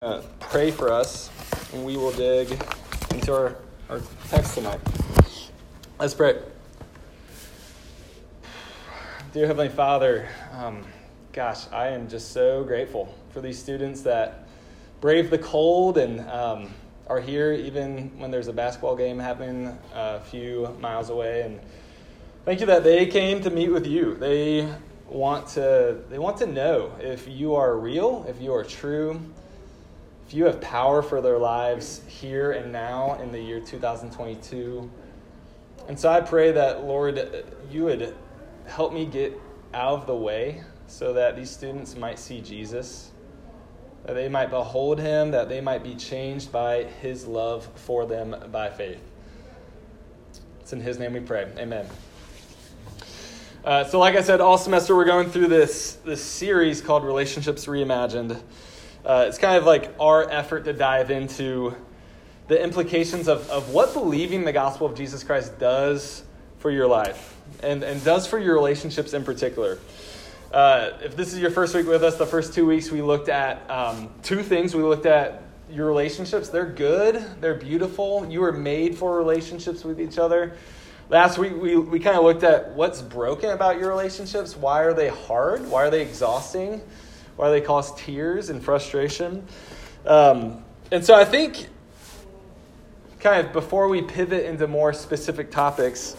uh, pray for us, and we will dig into our, our text tonight. Let's pray. Dear Heavenly Father, um, gosh, I am just so grateful for these students that brave the cold and um, are here even when there's a basketball game happening a few miles away. And thank you that they came to meet with you. They want to they want to know if you are real, if you are true if you have power for their lives here and now in the year 2022. And so I pray that, Lord, you would help me get out of the way so that these students might see Jesus, that they might behold him, that they might be changed by his love for them by faith. It's in his name we pray. Amen. Uh, so, like I said, all semester we're going through this, this series called Relationships Reimagined. Uh, it's kind of like our effort to dive into the implications of, of what believing the gospel of Jesus Christ does for your life and, and does for your relationships in particular. Uh, if this is your first week with us, the first two weeks we looked at um, two things. We looked at your relationships. They're good, they're beautiful. You were made for relationships with each other. Last week we, we kind of looked at what's broken about your relationships. Why are they hard? Why are they exhausting? Why they cause tears and frustration. Um, and so I think, kind of before we pivot into more specific topics,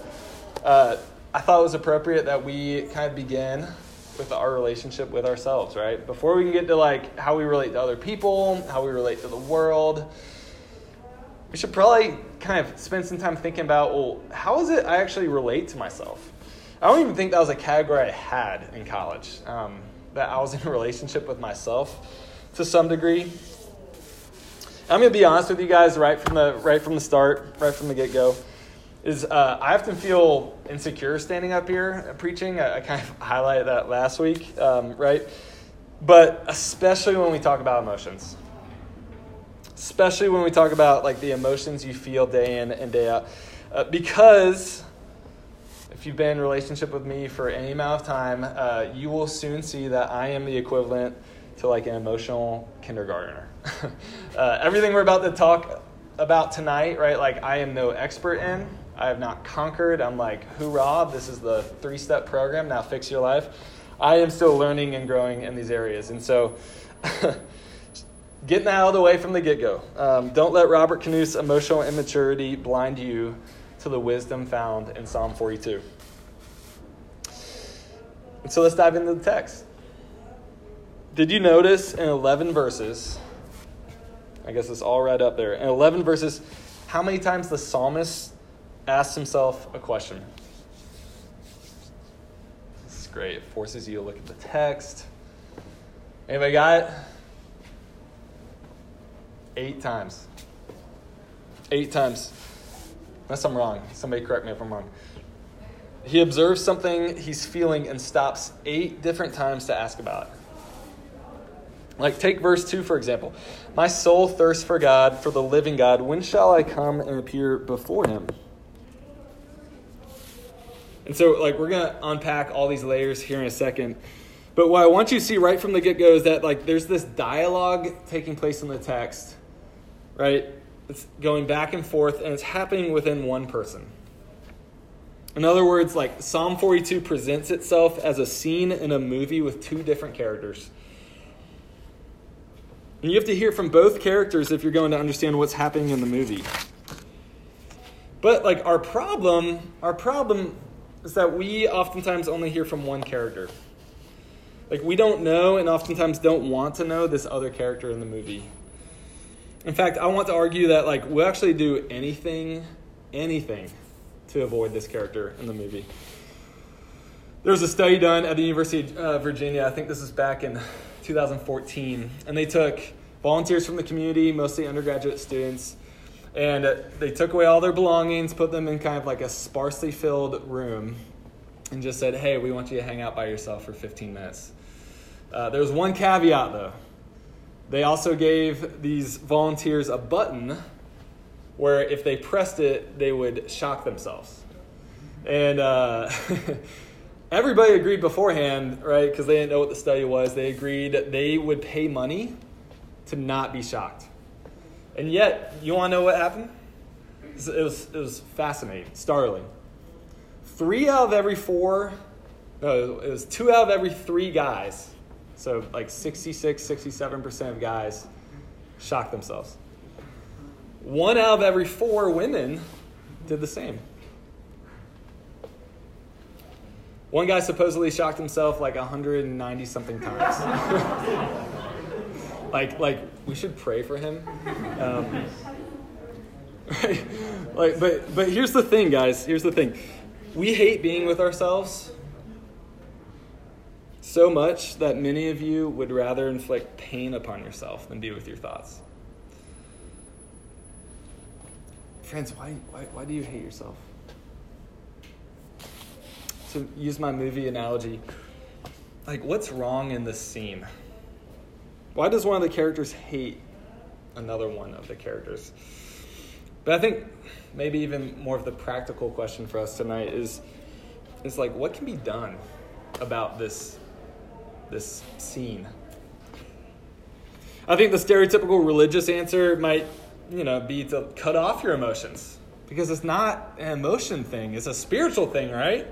uh, I thought it was appropriate that we kind of begin with our relationship with ourselves, right? Before we can get to like how we relate to other people, how we relate to the world, we should probably kind of spend some time thinking about, well, how is it I actually relate to myself? I don't even think that was a category I had in college. Um, that I was in a relationship with myself to some degree. I'm to be honest with you guys right from the right from the start, right from the get go. Is uh, I often feel insecure standing up here preaching. I, I kind of highlighted that last week, um, right? But especially when we talk about emotions, especially when we talk about like the emotions you feel day in and day out, uh, because if you've been in relationship with me for any amount of time, uh, you will soon see that I am the equivalent to like an emotional kindergartner. uh, everything we're about to talk about tonight, right? Like I am no expert in. I have not conquered. I'm like, hoorah, this is the three step program. Now fix your life. I am still learning and growing in these areas. And so, getting out of the way from the get go. Um, don't let Robert Knuth's emotional immaturity blind you to the wisdom found in Psalm 42. And so let's dive into the text. Did you notice in 11 verses, I guess it's all right up there, in 11 verses, how many times the psalmist asks himself a question? This is great. It forces you to look at the text. Anybody got it? Eight times. Eight times. Unless I'm wrong. Somebody correct me if I'm wrong. He observes something he's feeling and stops eight different times to ask about it. Like, take verse 2, for example. My soul thirsts for God, for the living God. When shall I come and appear before him? And so, like, we're going to unpack all these layers here in a second. But what I want you to see right from the get go is that, like, there's this dialogue taking place in the text, right? It's going back and forth, and it's happening within one person. In other words, like Psalm 42 presents itself as a scene in a movie with two different characters. And you have to hear from both characters if you're going to understand what's happening in the movie. But like our problem, our problem is that we oftentimes only hear from one character. Like we don't know and oftentimes don't want to know this other character in the movie. In fact, I want to argue that like we'll actually do anything, anything to avoid this character in the movie. There was a study done at the University of uh, Virginia, I think this is back in 2014, and they took volunteers from the community, mostly undergraduate students, and they took away all their belongings, put them in kind of like a sparsely filled room, and just said, hey, we want you to hang out by yourself for 15 minutes. Uh, there was one caveat though. They also gave these volunteers a button where if they pressed it, they would shock themselves. And uh, everybody agreed beforehand, right? Because they didn't know what the study was. They agreed they would pay money to not be shocked. And yet, you want to know what happened? It was, it was fascinating, startling. Three out of every four, no, it was two out of every three guys, so like 66, 67% of guys shocked themselves. One out of every four women did the same. One guy supposedly shocked himself like 190 something times. like, like we should pray for him. Um, right? Like, but but here's the thing, guys. Here's the thing. We hate being with ourselves so much that many of you would rather inflict pain upon yourself than be with your thoughts. Friends, why, why, why do you hate yourself? To use my movie analogy, like, what's wrong in this scene? Why does one of the characters hate another one of the characters? But I think maybe even more of the practical question for us tonight is, is like, what can be done about this, this scene? I think the stereotypical religious answer might you know, be to cut off your emotions because it's not an emotion thing; it's a spiritual thing, right?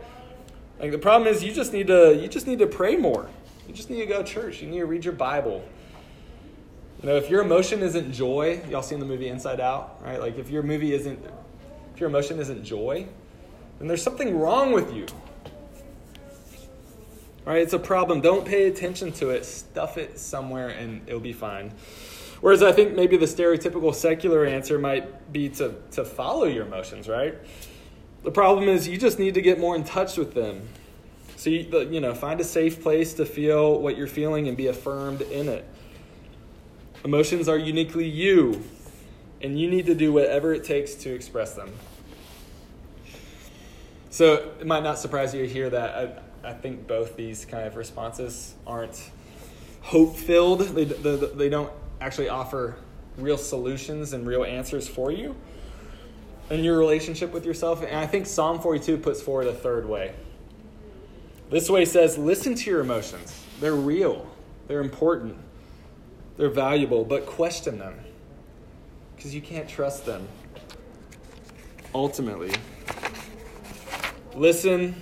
Like the problem is, you just need to you just need to pray more. You just need to go to church. You need to read your Bible. You know, if your emotion isn't joy, y'all seen the movie Inside Out, right? Like if your movie isn't, if your emotion isn't joy, then there's something wrong with you. Right? It's a problem. Don't pay attention to it. Stuff it somewhere, and it'll be fine. Whereas I think maybe the stereotypical secular answer might be to, to follow your emotions, right? The problem is you just need to get more in touch with them. So, you, you know, find a safe place to feel what you're feeling and be affirmed in it. Emotions are uniquely you, and you need to do whatever it takes to express them. So, it might not surprise you to hear that I, I think both these kind of responses aren't hope filled. They, they, they don't actually offer real solutions and real answers for you in your relationship with yourself. And I think Psalm 42 puts forward a third way. This way says, listen to your emotions. They're real, they're important, they're valuable, but question them because you can't trust them. Ultimately, listen,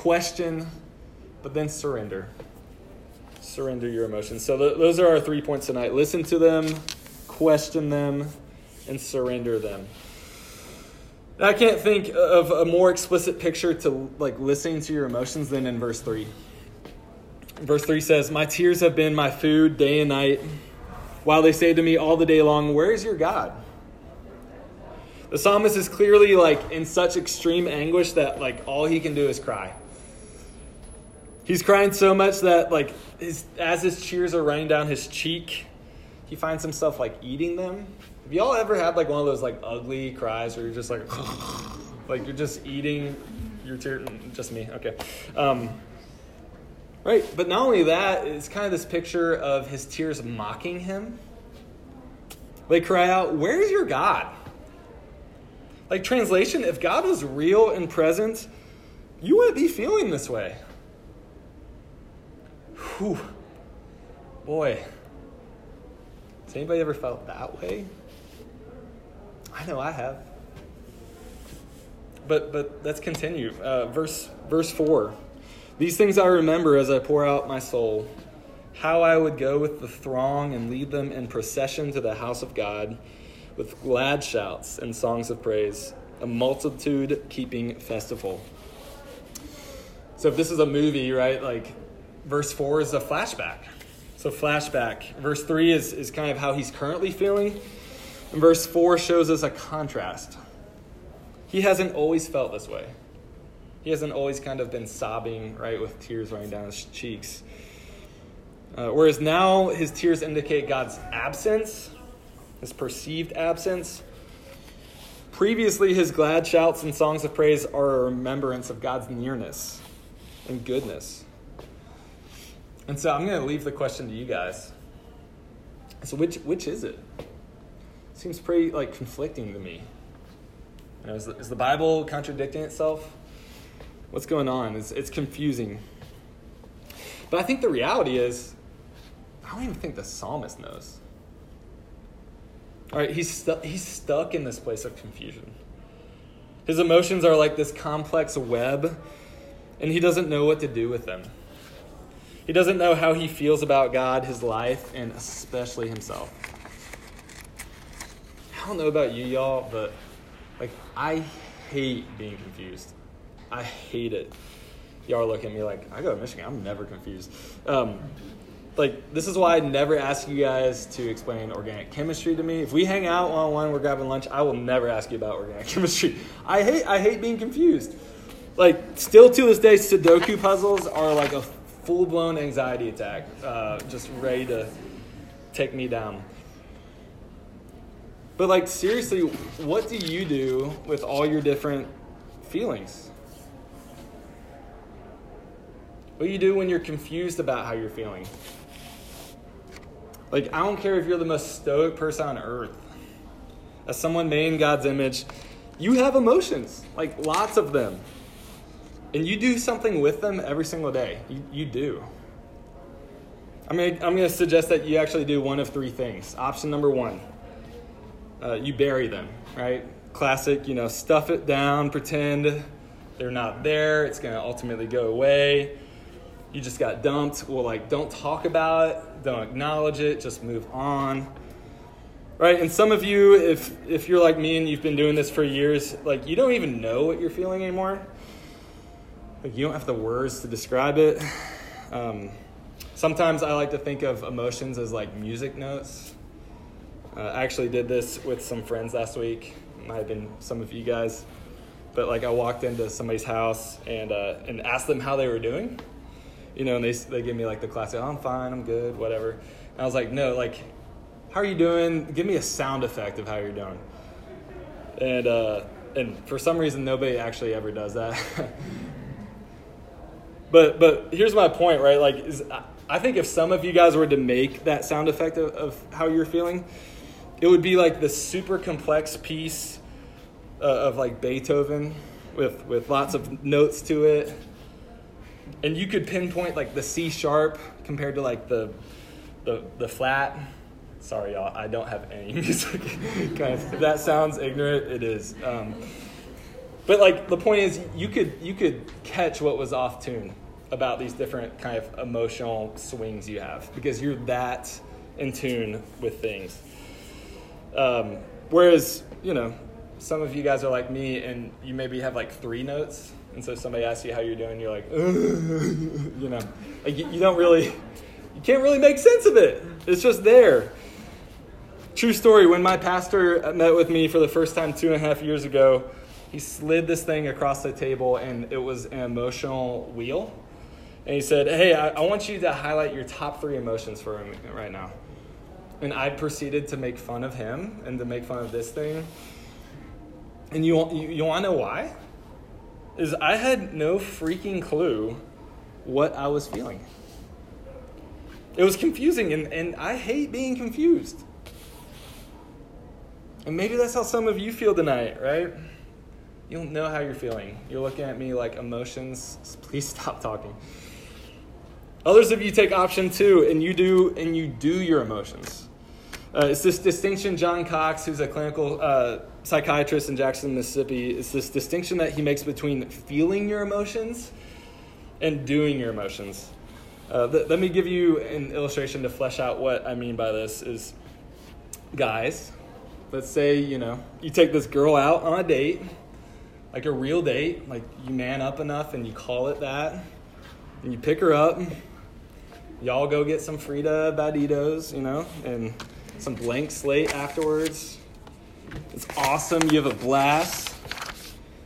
question, but then surrender surrender your emotions. So th- those are our three points tonight. Listen to them, question them, and surrender them. I can't think of a more explicit picture to like listening to your emotions than in verse 3. Verse 3 says, My tears have been my food day and night, while they say to me all the day long, Where is your God? The psalmist is clearly like in such extreme anguish that like all he can do is cry. He's crying so much that, like, his, as his tears are running down his cheek, he finds himself like eating them. Have y'all ever had like one of those like ugly cries where you're just like, like you're just eating your tear? Just me, okay. Um, right, but not only that, it's kind of this picture of his tears mocking him. They cry out, "Where's your God?" Like translation, if God was real and present, you wouldn't be feeling this way. Whew. Boy. Has anybody ever felt that way? I know I have. But but let's continue. Uh, verse verse four. These things I remember as I pour out my soul. How I would go with the throng and lead them in procession to the house of God with glad shouts and songs of praise, a multitude keeping festival. So if this is a movie, right, like verse 4 is a flashback. So, flashback. Verse 3 is, is kind of how he's currently feeling. And verse 4 shows us a contrast. He hasn't always felt this way. He hasn't always kind of been sobbing, right, with tears running down his cheeks. Uh, whereas now his tears indicate God's absence, his perceived absence. Previously, his glad shouts and songs of praise are a remembrance of God's nearness and goodness. And so I'm going to leave the question to you guys. So which which is it? Seems pretty like conflicting to me. You know, is, the, is the Bible contradicting itself? What's going on? It's, it's confusing. But I think the reality is, I don't even think the psalmist knows. All right, he's, stu- he's stuck in this place of confusion. His emotions are like this complex web, and he doesn't know what to do with them. He doesn't know how he feels about God, his life, and especially himself. I don't know about you, y'all, but like I hate being confused. I hate it. Y'all look at me like I go to Michigan. I'm never confused. Um, like this is why I never ask you guys to explain organic chemistry to me. If we hang out one on one, we're grabbing lunch. I will never ask you about organic chemistry. I hate I hate being confused. Like still to this day, Sudoku puzzles are like a full blown anxiety attack, uh, just ready to take me down. But like seriously, what do you do with all your different feelings? What do you do when you're confused about how you're feeling? Like, I don't care if you're the most stoic person on earth. As someone made in God's image, you have emotions, like lots of them. And you do something with them every single day. You, you do. I mean, I'm going to suggest that you actually do one of three things. Option number one uh, you bury them, right? Classic, you know, stuff it down, pretend they're not there, it's going to ultimately go away. You just got dumped. Well, like, don't talk about it don't acknowledge it, just move on. Right? And some of you, if if you're like me and you've been doing this for years, like you don't even know what you're feeling anymore. Like you don't have the words to describe it. Um, sometimes I like to think of emotions as like music notes. Uh, I actually did this with some friends last week. Might have been some of you guys, but like I walked into somebody's house and uh, and asked them how they were doing, you know, and they, they give me like the classic, oh, I'm fine, I'm good, whatever. And I was like, no, like, how are you doing? Give me a sound effect of how you're doing. And, uh, and for some reason, nobody actually ever does that. but, but here's my point, right? Like, is, I think if some of you guys were to make that sound effect of, of how you're feeling, it would be like the super complex piece uh, of like Beethoven with, with lots of notes to it and you could pinpoint like the C sharp compared to like the the the flat. Sorry, y'all. I don't have any music. kind of, that sounds ignorant, it is. Um, but like the point is, you could you could catch what was off tune about these different kind of emotional swings you have because you're that in tune with things. Um, whereas you know, some of you guys are like me, and you maybe have like three notes and so somebody asks you how you're doing, you're like, you know, like you, you don't really, you can't really make sense of it. It's just there. True story. When my pastor met with me for the first time two and a half years ago, he slid this thing across the table, and it was an emotional wheel. And he said, "Hey, I, I want you to highlight your top three emotions for me right now." And I proceeded to make fun of him and to make fun of this thing. And you, you, you want to know why? is I had no freaking clue what I was feeling. It was confusing, and, and I hate being confused. And maybe that's how some of you feel tonight, right? You don't know how you're feeling. You're looking at me like emotions. Please stop talking. Others of you take option two, and you do and you do your emotions. Uh, it's this distinction John Cox, who's a clinical uh, psychiatrist in Jackson, Mississippi, it's this distinction that he makes between feeling your emotions and doing your emotions. Uh, th- let me give you an illustration to flesh out what I mean by this is guys, let's say, you know, you take this girl out on a date, like a real date, like you man up enough and you call it that, and you pick her up, y'all go get some Frita Batidos, you know, and some blank slate afterwards. It's awesome. You have a blast.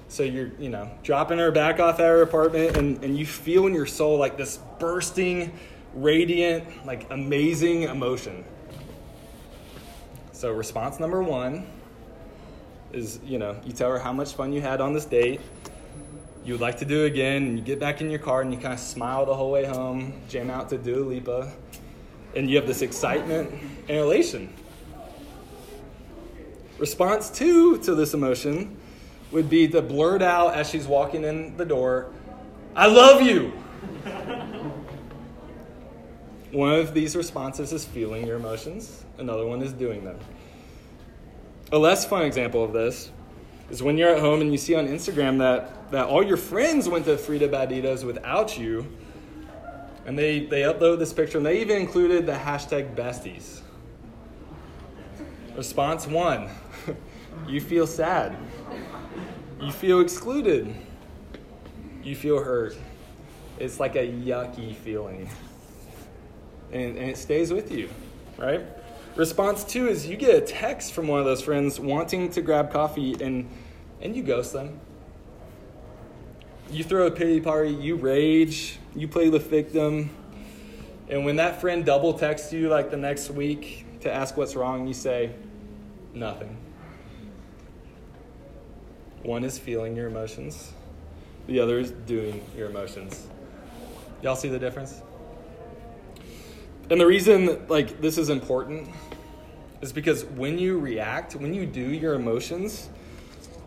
So you're, you know, dropping her back off at her apartment, and, and you feel in your soul like this bursting, radiant, like amazing emotion. So response number one is, you know, you tell her how much fun you had on this date. You would like to do it again, and you get back in your car and you kind of smile the whole way home, jam out to Dua Lipa and you have this excitement and elation. Response two to this emotion would be to blurt out as she's walking in the door, I love you. one of these responses is feeling your emotions, another one is doing them. A less fun example of this is when you're at home and you see on Instagram that, that all your friends went to Frita Batidos without you, and they, they upload this picture, and they even included the hashtag besties. Response one you feel sad, you feel excluded, you feel hurt. It's like a yucky feeling, and, and it stays with you, right? Response two is you get a text from one of those friends wanting to grab coffee and, and you ghost them. You throw a pity party, you rage, you play the victim. And when that friend double texts you like the next week to ask what's wrong, you say, nothing. One is feeling your emotions, the other is doing your emotions. Y'all see the difference? And the reason like this is important is because when you react, when you do your emotions,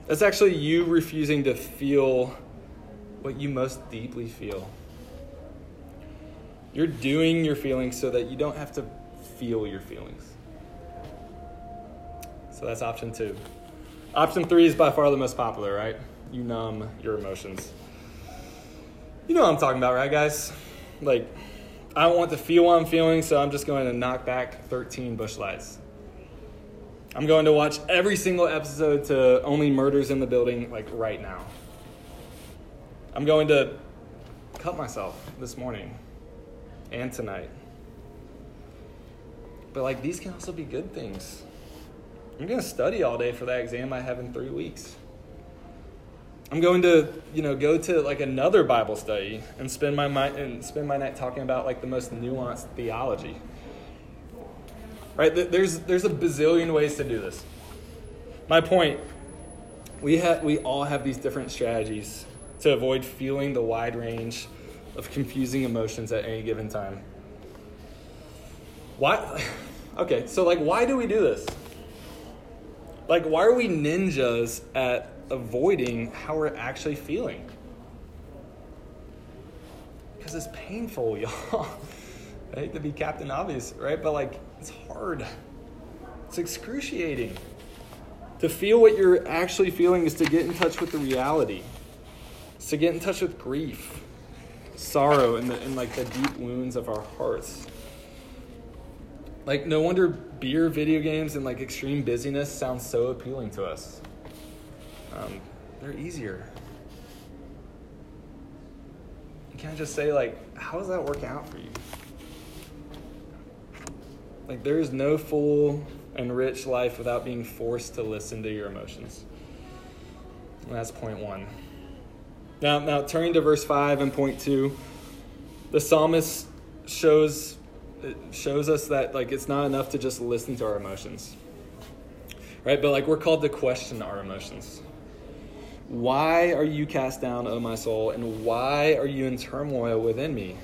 that's actually you refusing to feel what you most deeply feel. You're doing your feelings so that you don't have to feel your feelings. So that's option two. Option three is by far the most popular, right? You numb your emotions. You know what I'm talking about, right, guys? Like, I don't want to feel what I'm feeling, so I'm just going to knock back 13 Busch Lights. I'm going to watch every single episode to Only Murders in the Building, like right now. I'm going to cut myself this morning and tonight. But, like, these can also be good things. I'm going to study all day for that exam I have in three weeks. I'm going to, you know, go to like another Bible study and spend my mind and spend my night talking about like the most nuanced theology. Right? There's there's a bazillion ways to do this. My point, we have we all have these different strategies to avoid feeling the wide range of confusing emotions at any given time. Why okay, so like why do we do this? Like why are we ninjas at avoiding how we're actually feeling. Because it's painful, y'all. I hate to be Captain Obvious, right? But like, it's hard. It's excruciating. To feel what you're actually feeling is to get in touch with the reality. It's to get in touch with grief, sorrow, and, the, and like the deep wounds of our hearts. Like, no wonder beer, video games, and like extreme busyness sounds so appealing to us um, they're easier. You can't just say, like, how does that work out for you? Like, there is no full and rich life without being forced to listen to your emotions. And that's point one. Now, now turning to verse five and point two, the psalmist shows shows us that like it's not enough to just listen to our emotions, right? But like we're called to question our emotions. Why are you cast down, O my soul, and why are you in turmoil within me?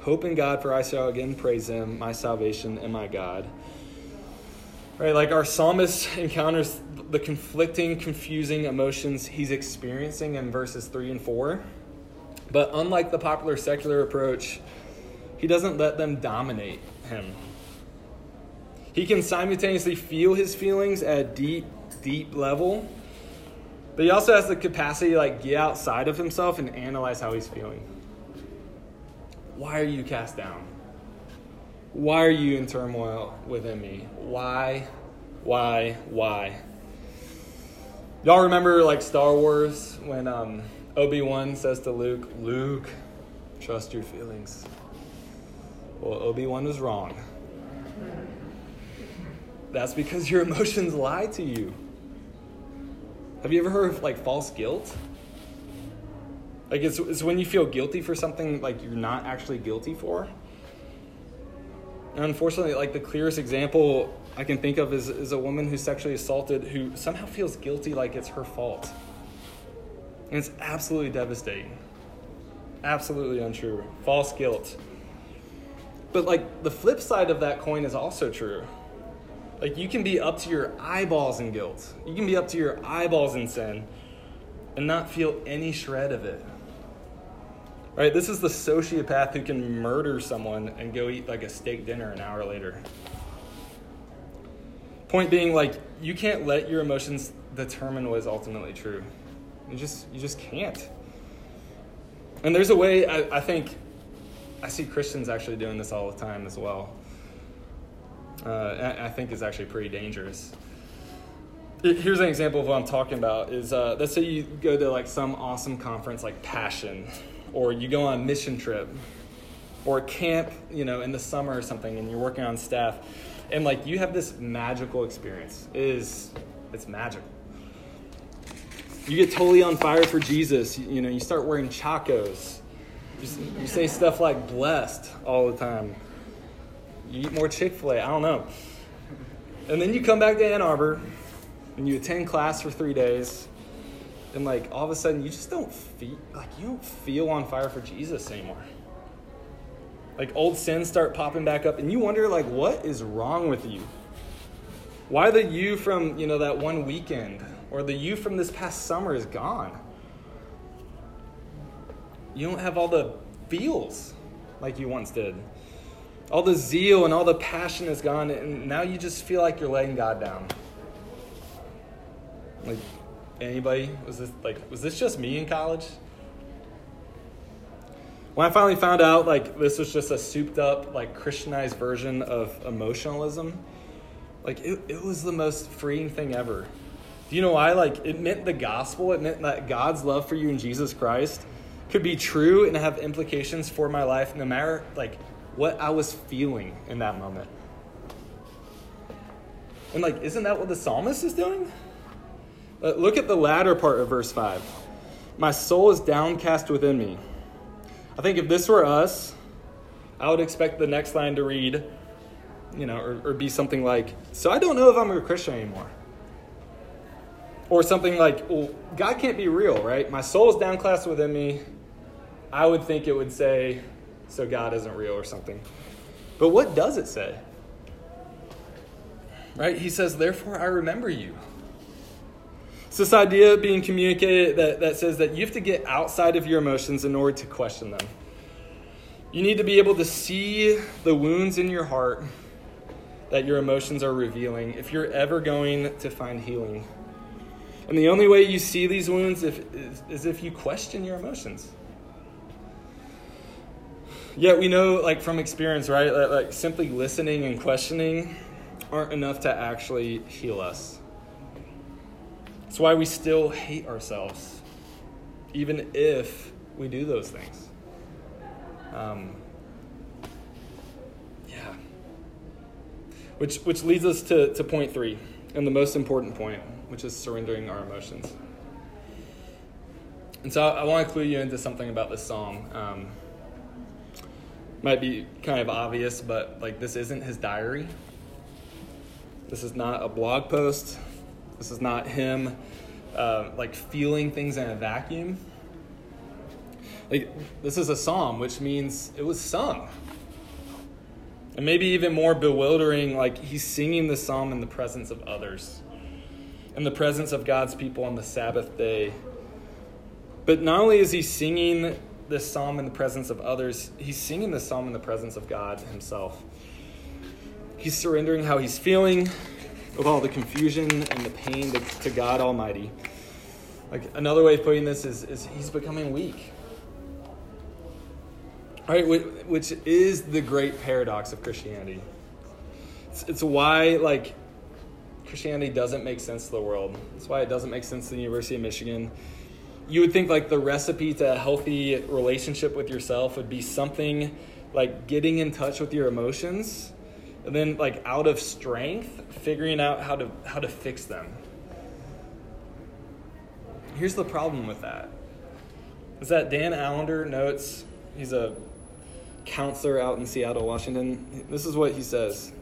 Hope in God, for I shall again praise him, my salvation and my God. Right, like our psalmist encounters the conflicting, confusing emotions he's experiencing in verses 3 and 4. But unlike the popular secular approach, he doesn't let them dominate him. He can simultaneously feel his feelings at a deep, deep level but he also has the capacity to like get outside of himself and analyze how he's feeling. Why are you cast down? Why are you in turmoil within me? Why? Why? Why? Y'all remember like Star Wars when um, Obi Wan says to Luke, Luke, trust your feelings. Well, Obi Wan was wrong. That's because your emotions lie to you. Have you ever heard of like false guilt? Like it's, it's when you feel guilty for something like you're not actually guilty for. And unfortunately, like the clearest example I can think of is, is a woman who's sexually assaulted who somehow feels guilty like it's her fault. And it's absolutely devastating. Absolutely untrue. False guilt. But like the flip side of that coin is also true. Like you can be up to your eyeballs in guilt. You can be up to your eyeballs in sin and not feel any shred of it. Right? This is the sociopath who can murder someone and go eat like a steak dinner an hour later. Point being, like, you can't let your emotions determine what is ultimately true. You just, you just can't. And there's a way, I, I think, I see Christians actually doing this all the time as well. Uh, I think is actually pretty dangerous. Here's an example of what I'm talking about. Is uh, let's say you go to like some awesome conference like Passion, or you go on a mission trip, or camp, you know, in the summer or something, and you're working on staff, and like you have this magical experience. It is it's magical. You get totally on fire for Jesus. You, know, you start wearing chacos. You say stuff like blessed all the time. You eat more Chick fil A. I don't know. And then you come back to Ann Arbor and you attend class for three days. And like all of a sudden you just don't feel like you don't feel on fire for Jesus anymore. Like old sins start popping back up and you wonder like what is wrong with you? Why the you from, you know, that one weekend or the you from this past summer is gone? You don't have all the feels like you once did. All the zeal and all the passion is gone, and now you just feel like you're letting God down. Like, anybody? Was this like was this just me in college? When I finally found out like this was just a souped up, like Christianized version of emotionalism, like it, it was the most freeing thing ever. Do you know why? Like it meant the gospel, it meant that God's love for you in Jesus Christ could be true and have implications for my life no matter like what I was feeling in that moment. And like, isn't that what the psalmist is doing? Uh, look at the latter part of verse 5. My soul is downcast within me. I think if this were us, I would expect the next line to read, you know, or, or be something like, So I don't know if I'm a Christian anymore. Or something like, Well, God can't be real, right? My soul is downcast within me. I would think it would say, so God isn't real or something. But what does it say? Right? He says, Therefore I remember you. It's this idea being communicated that, that says that you have to get outside of your emotions in order to question them. You need to be able to see the wounds in your heart that your emotions are revealing if you're ever going to find healing. And the only way you see these wounds if, is, is if you question your emotions. Yet we know, like from experience, right, that like simply listening and questioning aren't enough to actually heal us. That's why we still hate ourselves, even if we do those things. Um, yeah. Which, which leads us to, to point three, and the most important point, which is surrendering our emotions. And so I, I want to clue you into something about this song. Um, might be kind of obvious, but like this isn't his diary. This is not a blog post. This is not him uh, like feeling things in a vacuum. Like this is a psalm, which means it was sung. And maybe even more bewildering, like he's singing the psalm in the presence of others, in the presence of God's people on the Sabbath day. But not only is he singing this psalm in the presence of others, he's singing this psalm in the presence of God himself. He's surrendering how he's feeling with all the confusion and the pain to, to God Almighty. Like another way of putting this is, is he's becoming weak. Right, which is the great paradox of Christianity. It's, it's why like Christianity doesn't make sense to the world. It's why it doesn't make sense to the University of Michigan you would think like the recipe to a healthy relationship with yourself would be something like getting in touch with your emotions and then like out of strength figuring out how to how to fix them. Here's the problem with that. Is that dan allender notes he's a counselor out in seattle washington. This is what he says.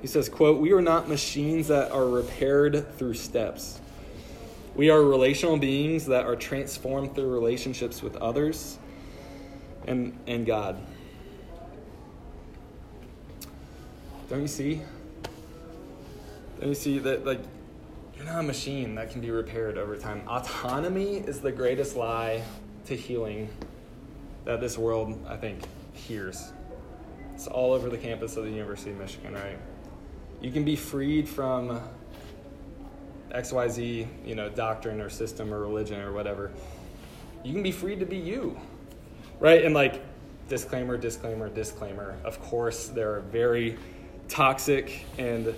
He says quote we are not machines that are repaired through steps we are relational beings that are transformed through relationships with others and, and God. Don't you see? Don't you see that, like, you're not a machine that can be repaired over time? Autonomy is the greatest lie to healing that this world, I think, hears. It's all over the campus of the University of Michigan, right? You can be freed from XYZ, you know, doctrine or system or religion or whatever. You can be free to be you. Right? And like disclaimer, disclaimer, disclaimer. Of course, there are very toxic and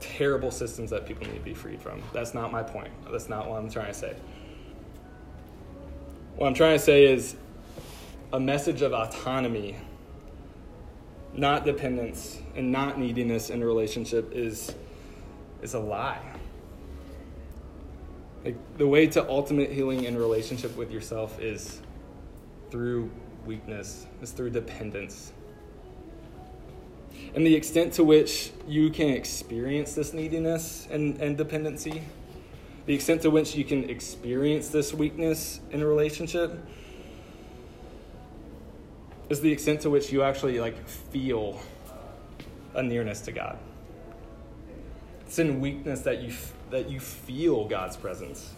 terrible systems that people need to be freed from. That's not my point. That's not what I'm trying to say. What I'm trying to say is a message of autonomy, not dependence, and not neediness in a relationship is, is a lie. Like the way to ultimate healing in relationship with yourself is through weakness, is through dependence. And the extent to which you can experience this neediness and, and dependency, the extent to which you can experience this weakness in a relationship, is the extent to which you actually like feel a nearness to God. It's in weakness that you that you feel God's presence.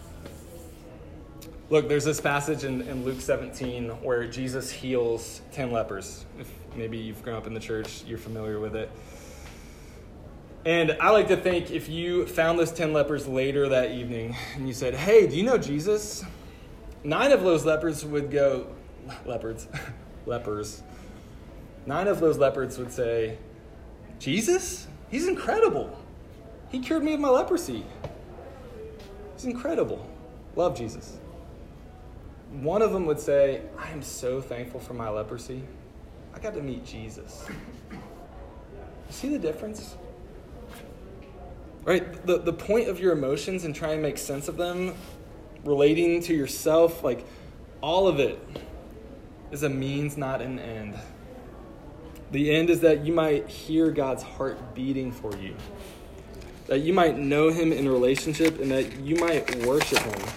Look, there's this passage in, in Luke 17 where Jesus heals 10 lepers. If maybe you've grown up in the church, you're familiar with it. And I like to think if you found those 10 lepers later that evening and you said, Hey, do you know Jesus? Nine of those lepers would go, leopards, lepers. Nine of those leopards would say, Jesus? He's incredible. He cured me of my leprosy. He's incredible. Love Jesus. One of them would say, I am so thankful for my leprosy. I got to meet Jesus. You see the difference? Right? The, the point of your emotions and trying to make sense of them, relating to yourself, like all of it is a means, not an end. The end is that you might hear God's heart beating for you that you might know him in relationship and that you might worship him.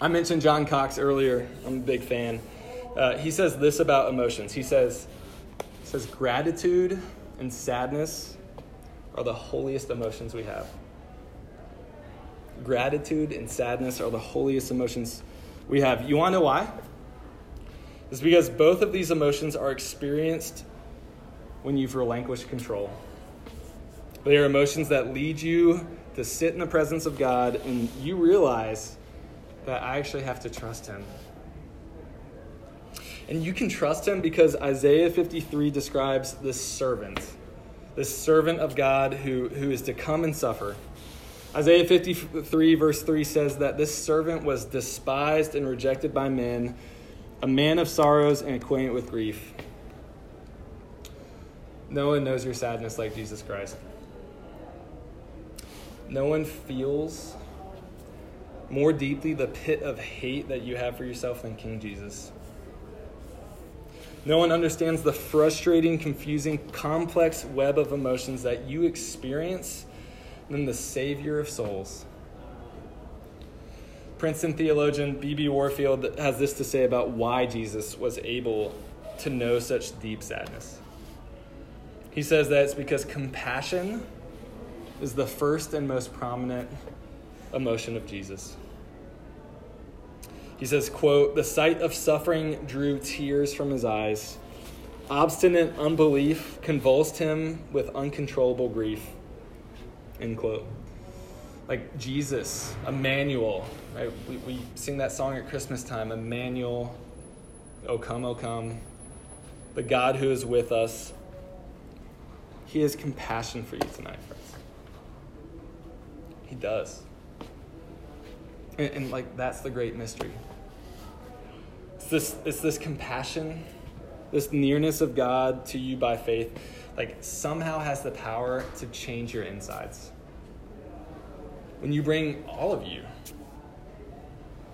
I mentioned John Cox earlier. I'm a big fan. Uh, he says this about emotions. He says, he says, gratitude and sadness are the holiest emotions we have. Gratitude and sadness are the holiest emotions we have. You want to know why? It's because both of these emotions are experienced when you've relinquished control. They are emotions that lead you to sit in the presence of God and you realize that I actually have to trust Him. And you can trust Him because Isaiah 53 describes this servant, this servant of God who, who is to come and suffer. Isaiah 53, verse 3 says that this servant was despised and rejected by men, a man of sorrows and acquainted with grief. No one knows your sadness like Jesus Christ. No one feels more deeply the pit of hate that you have for yourself than King Jesus. No one understands the frustrating, confusing, complex web of emotions that you experience than the Savior of souls. Princeton theologian B.B. Warfield has this to say about why Jesus was able to know such deep sadness. He says that it's because compassion is the first and most prominent emotion of Jesus. He says, quote, "The sight of suffering drew tears from his eyes. Obstinate unbelief convulsed him with uncontrollable grief." End quote. Like Jesus, Emmanuel, right? We, we sing that song at Christmas time, Emmanuel, O come, O come, the God who is with us. He has compassion for you tonight, friends. He does. And, and, like that's the great mystery. It's this it's this compassion, this nearness of God to you by faith, like somehow has the power to change your insides. When you bring all of you,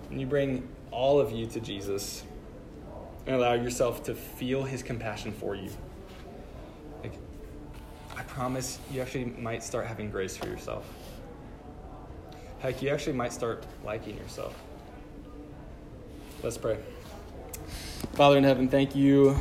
when you bring all of you to Jesus and allow yourself to feel his compassion for you. Like I promise you actually might start having grace for yourself. Heck, you actually might start liking yourself. Let's pray. Father in heaven, thank you